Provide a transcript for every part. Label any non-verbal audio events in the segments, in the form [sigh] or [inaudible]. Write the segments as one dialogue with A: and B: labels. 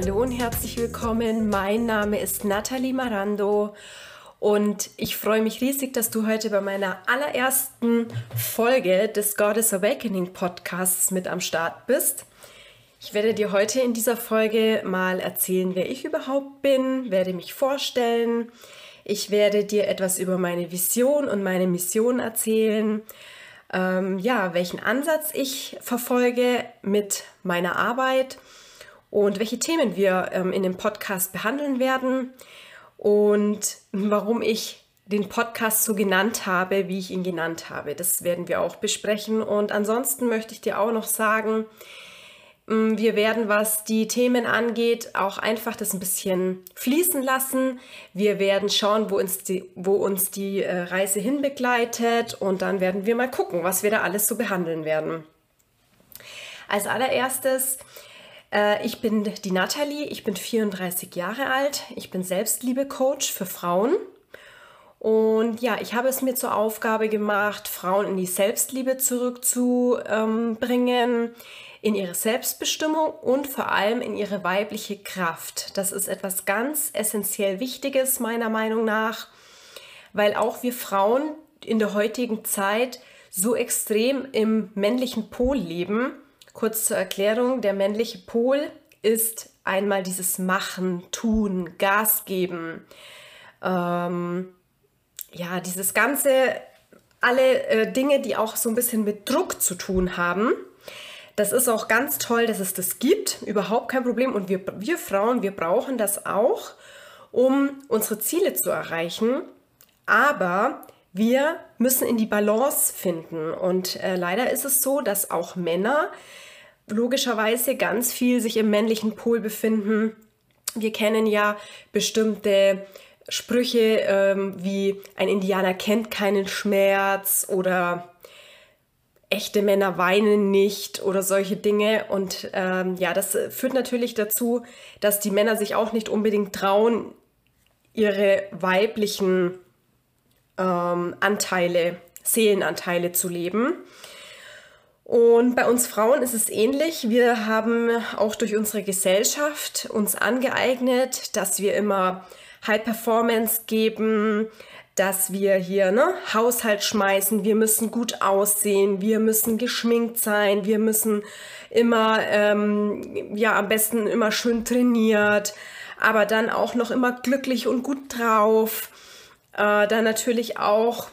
A: Hallo und herzlich willkommen. Mein Name ist Nathalie Marando und ich freue mich riesig, dass du heute bei meiner allerersten Folge des Goddess Awakening Podcasts mit am Start bist. Ich werde dir heute in dieser Folge mal erzählen, wer ich überhaupt bin, werde mich vorstellen. Ich werde dir etwas über meine Vision und meine Mission erzählen. Ähm, ja, welchen Ansatz ich verfolge mit meiner Arbeit und welche Themen wir ähm, in dem Podcast behandeln werden und warum ich den Podcast so genannt habe, wie ich ihn genannt habe. Das werden wir auch besprechen. Und ansonsten möchte ich dir auch noch sagen, mm, wir werden, was die Themen angeht, auch einfach das ein bisschen fließen lassen. Wir werden schauen, wo uns die, wo uns die äh, Reise hinbegleitet und dann werden wir mal gucken, was wir da alles so behandeln werden. Als allererstes ich bin die Nathalie, ich bin 34 Jahre alt, ich bin Selbstliebe-Coach für Frauen. Und ja, ich habe es mir zur Aufgabe gemacht, Frauen in die Selbstliebe zurückzubringen, in ihre Selbstbestimmung und vor allem in ihre weibliche Kraft. Das ist etwas ganz essentiell Wichtiges meiner Meinung nach, weil auch wir Frauen in der heutigen Zeit so extrem im männlichen Pol leben Kurz zur Erklärung, der männliche Pol ist einmal dieses Machen, Tun, Gas geben. Ähm, ja, dieses ganze, alle äh, Dinge, die auch so ein bisschen mit Druck zu tun haben. Das ist auch ganz toll, dass es das gibt. Überhaupt kein Problem. Und wir, wir Frauen, wir brauchen das auch, um unsere Ziele zu erreichen. Aber wir müssen in die Balance finden. Und äh, leider ist es so, dass auch Männer logischerweise ganz viel sich im männlichen Pol befinden. Wir kennen ja bestimmte Sprüche ähm, wie ein Indianer kennt keinen Schmerz oder echte Männer weinen nicht oder solche Dinge. Und ähm, ja, das führt natürlich dazu, dass die Männer sich auch nicht unbedingt trauen, ihre weiblichen ähm, Anteile, Seelenanteile zu leben. Und bei uns Frauen ist es ähnlich. Wir haben auch durch unsere Gesellschaft uns angeeignet, dass wir immer High Performance geben, dass wir hier ne, Haushalt schmeißen, wir müssen gut aussehen, wir müssen geschminkt sein, wir müssen immer, ähm, ja, am besten immer schön trainiert, aber dann auch noch immer glücklich und gut drauf. Äh, dann natürlich auch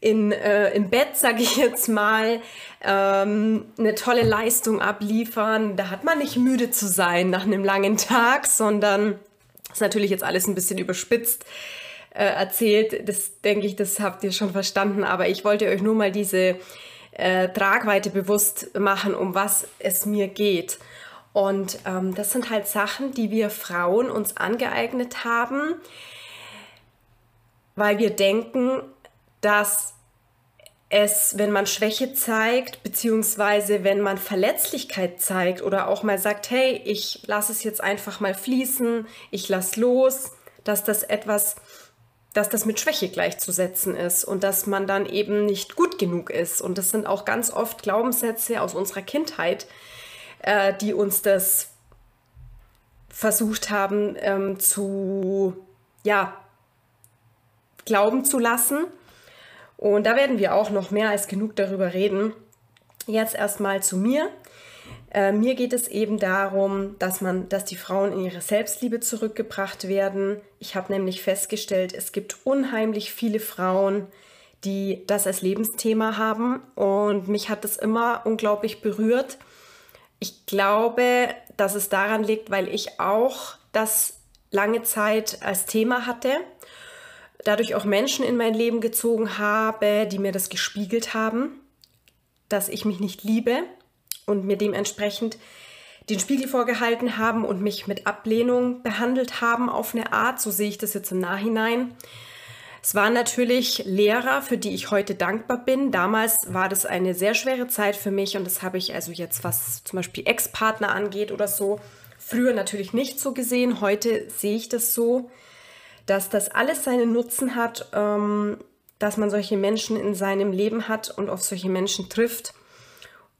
A: in, äh, im Bett, sage ich jetzt mal, ähm, eine tolle Leistung abliefern. Da hat man nicht müde zu sein nach einem langen Tag, sondern ist natürlich jetzt alles ein bisschen überspitzt äh, erzählt. Das denke ich, das habt ihr schon verstanden. Aber ich wollte euch nur mal diese äh, Tragweite bewusst machen, um was es mir geht. Und ähm, das sind halt Sachen, die wir Frauen uns angeeignet haben, weil wir denken, dass es, wenn man Schwäche zeigt, beziehungsweise wenn man Verletzlichkeit zeigt oder auch mal sagt, hey, ich lasse es jetzt einfach mal fließen, ich lasse los, dass das etwas, dass das mit Schwäche gleichzusetzen ist und dass man dann eben nicht gut genug ist. Und das sind auch ganz oft Glaubenssätze aus unserer Kindheit, äh, die uns das versucht haben ähm, zu, ja, glauben zu lassen und da werden wir auch noch mehr als genug darüber reden. Jetzt erstmal zu mir. Äh, mir geht es eben darum, dass man, dass die Frauen in ihre Selbstliebe zurückgebracht werden. Ich habe nämlich festgestellt, es gibt unheimlich viele Frauen, die das als Lebensthema haben und mich hat das immer unglaublich berührt. Ich glaube, dass es daran liegt, weil ich auch das lange Zeit als Thema hatte dadurch auch Menschen in mein Leben gezogen habe, die mir das gespiegelt haben, dass ich mich nicht liebe und mir dementsprechend den Spiegel vorgehalten haben und mich mit Ablehnung behandelt haben auf eine Art, so sehe ich das jetzt im Nachhinein. Es waren natürlich Lehrer, für die ich heute dankbar bin. Damals war das eine sehr schwere Zeit für mich und das habe ich also jetzt, was zum Beispiel Ex-Partner angeht oder so, früher natürlich nicht so gesehen. Heute sehe ich das so dass das alles seinen Nutzen hat, ähm, dass man solche Menschen in seinem Leben hat und auf solche Menschen trifft.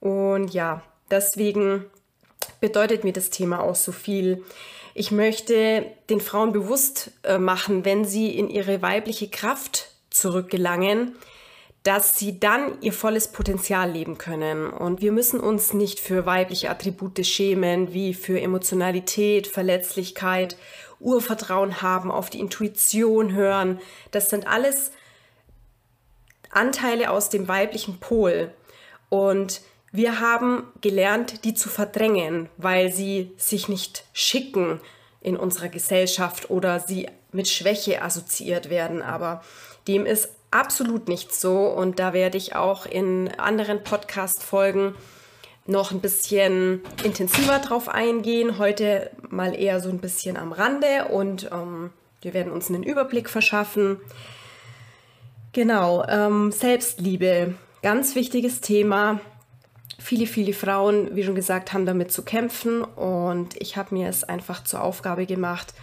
A: Und ja, deswegen bedeutet mir das Thema auch so viel. Ich möchte den Frauen bewusst äh, machen, wenn sie in ihre weibliche Kraft zurückgelangen, dass sie dann ihr volles Potenzial leben können. Und wir müssen uns nicht für weibliche Attribute schämen, wie für Emotionalität, Verletzlichkeit, Urvertrauen haben, auf die Intuition hören. Das sind alles Anteile aus dem weiblichen Pol. Und wir haben gelernt, die zu verdrängen, weil sie sich nicht schicken in unserer Gesellschaft oder sie mit Schwäche assoziiert werden. Aber dem ist absolut nicht so. Und da werde ich auch in anderen Podcast-Folgen noch ein bisschen intensiver drauf eingehen. Heute mal eher so ein bisschen am Rande und ähm, wir werden uns einen Überblick verschaffen. Genau, ähm, Selbstliebe, ganz wichtiges Thema. Viele, viele Frauen, wie schon gesagt, haben damit zu kämpfen und ich habe mir es einfach zur Aufgabe gemacht,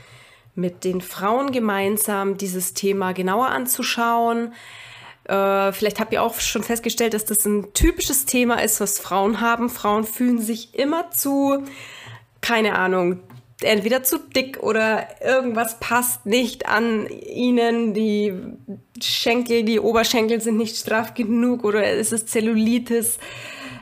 A: mit den Frauen gemeinsam dieses Thema genauer anzuschauen. Äh, vielleicht habt ihr auch schon festgestellt, dass das ein typisches Thema ist, was Frauen haben. Frauen fühlen sich immer zu, keine Ahnung, entweder zu dick oder irgendwas passt nicht an ihnen. Die Schenkel, die Oberschenkel sind nicht straff genug oder es ist Zellulitis,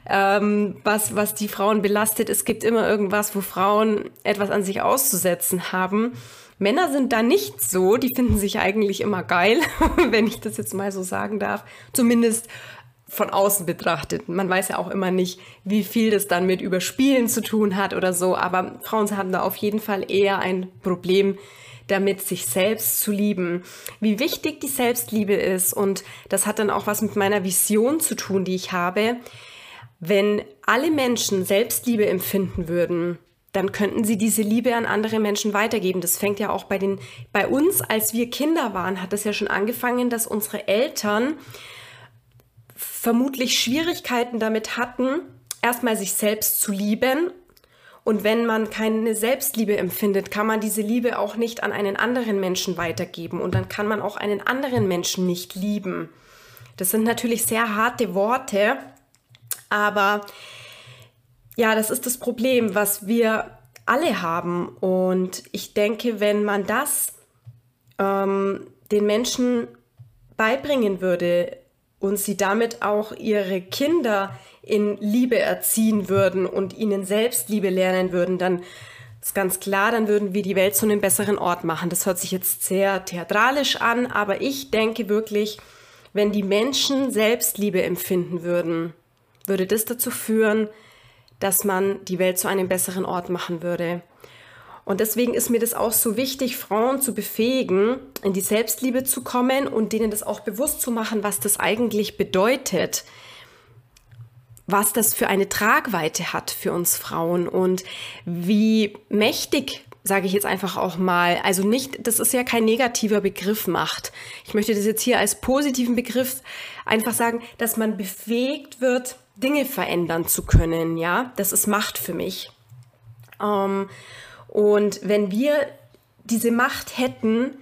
A: ähm, was, was die Frauen belastet. Es gibt immer irgendwas, wo Frauen etwas an sich auszusetzen haben. Männer sind da nicht so, die finden sich eigentlich immer geil, [laughs] wenn ich das jetzt mal so sagen darf. Zumindest von außen betrachtet. Man weiß ja auch immer nicht, wie viel das dann mit Überspielen zu tun hat oder so, aber Frauen haben da auf jeden Fall eher ein Problem damit, sich selbst zu lieben. Wie wichtig die Selbstliebe ist und das hat dann auch was mit meiner Vision zu tun, die ich habe. Wenn alle Menschen Selbstliebe empfinden würden, dann könnten sie diese Liebe an andere Menschen weitergeben. Das fängt ja auch bei den, bei uns, als wir Kinder waren, hat das ja schon angefangen, dass unsere Eltern vermutlich Schwierigkeiten damit hatten, erstmal sich selbst zu lieben. Und wenn man keine Selbstliebe empfindet, kann man diese Liebe auch nicht an einen anderen Menschen weitergeben. Und dann kann man auch einen anderen Menschen nicht lieben. Das sind natürlich sehr harte Worte, aber ja, das ist das Problem, was wir alle haben. Und ich denke, wenn man das ähm, den Menschen beibringen würde, und sie damit auch ihre Kinder in Liebe erziehen würden und ihnen Selbstliebe lernen würden, dann ist ganz klar, dann würden wir die Welt zu einem besseren Ort machen. Das hört sich jetzt sehr theatralisch an, aber ich denke wirklich, wenn die Menschen Selbstliebe empfinden würden, würde das dazu führen, dass man die Welt zu einem besseren Ort machen würde. Und deswegen ist mir das auch so wichtig, Frauen zu befähigen, in die Selbstliebe zu kommen und denen das auch bewusst zu machen, was das eigentlich bedeutet, was das für eine Tragweite hat für uns Frauen und wie mächtig sage ich jetzt einfach auch mal, also nicht, das ist ja kein negativer Begriff Macht. Ich möchte das jetzt hier als positiven Begriff einfach sagen, dass man befähigt wird, Dinge verändern zu können, ja, das ist Macht für mich. Ähm, und wenn wir diese Macht hätten,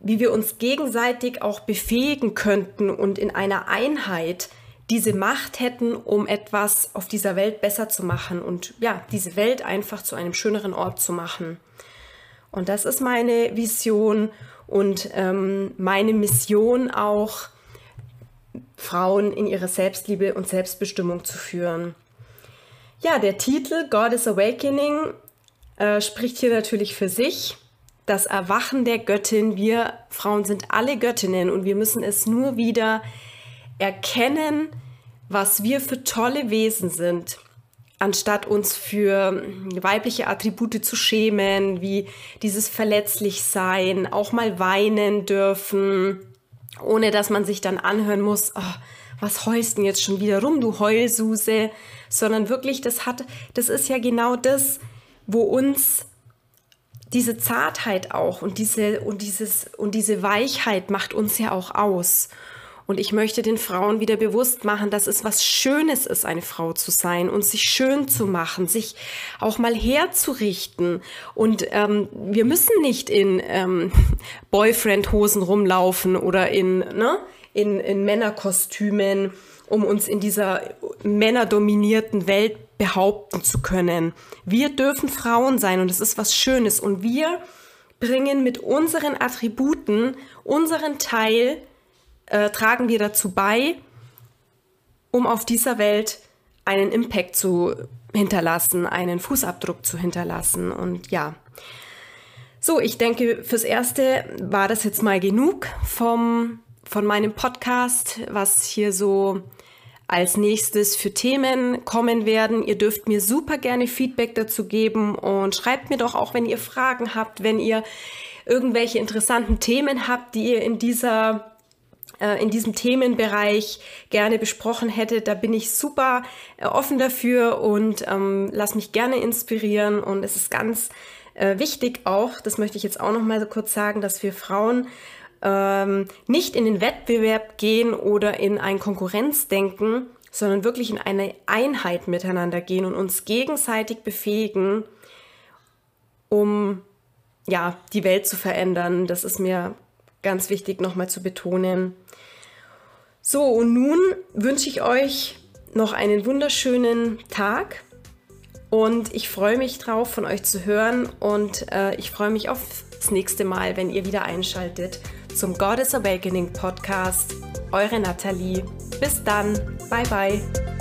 A: wie wir uns gegenseitig auch befähigen könnten und in einer Einheit diese Macht hätten, um etwas auf dieser Welt besser zu machen und ja, diese Welt einfach zu einem schöneren Ort zu machen. Und das ist meine Vision und ähm, meine Mission auch, Frauen in ihre Selbstliebe und Selbstbestimmung zu führen. Ja, der Titel God is Awakening äh, spricht hier natürlich für sich. Das Erwachen der Göttin. Wir Frauen sind alle Göttinnen und wir müssen es nur wieder erkennen, was wir für tolle Wesen sind, anstatt uns für weibliche Attribute zu schämen, wie dieses Verletzlichsein, auch mal weinen dürfen, ohne dass man sich dann anhören muss, oh, was heulst denn jetzt schon wieder rum, du Heulsuse, sondern wirklich, das hat, das ist ja genau das, wo uns diese Zartheit auch und diese, und, dieses, und diese Weichheit macht uns ja auch aus. Und ich möchte den Frauen wieder bewusst machen, dass es was Schönes ist, eine Frau zu sein und sich schön zu machen, sich auch mal herzurichten. Und ähm, wir müssen nicht in ähm, [laughs] Boyfriend-Hosen rumlaufen oder in, ne, in, in Männerkostümen, um uns in dieser männerdominierten Welt behaupten zu können. Wir dürfen Frauen sein und es ist was Schönes und wir bringen mit unseren Attributen unseren Teil, äh, tragen wir dazu bei, um auf dieser Welt einen Impact zu hinterlassen, einen Fußabdruck zu hinterlassen. Und ja, so, ich denke, fürs Erste war das jetzt mal genug vom, von meinem Podcast, was hier so als nächstes für Themen kommen werden. Ihr dürft mir super gerne Feedback dazu geben und schreibt mir doch auch, wenn ihr Fragen habt, wenn ihr irgendwelche interessanten Themen habt, die ihr in dieser in diesem Themenbereich gerne besprochen hättet. Da bin ich super äh, offen dafür und ähm, lass mich gerne inspirieren. Und es ist ganz äh, wichtig auch, das möchte ich jetzt auch noch mal so kurz sagen, dass wir Frauen ähm, nicht in den Wettbewerb gehen oder in ein Konkurrenzdenken, sondern wirklich in eine Einheit miteinander gehen und uns gegenseitig befähigen, um ja, die Welt zu verändern. Das ist mir ganz wichtig nochmal zu betonen. So, und nun wünsche ich euch noch einen wunderschönen Tag und ich freue mich drauf, von euch zu hören und äh, ich freue mich aufs nächste Mal, wenn ihr wieder einschaltet zum Goddess Awakening Podcast. Eure Nathalie. Bis dann. Bye bye.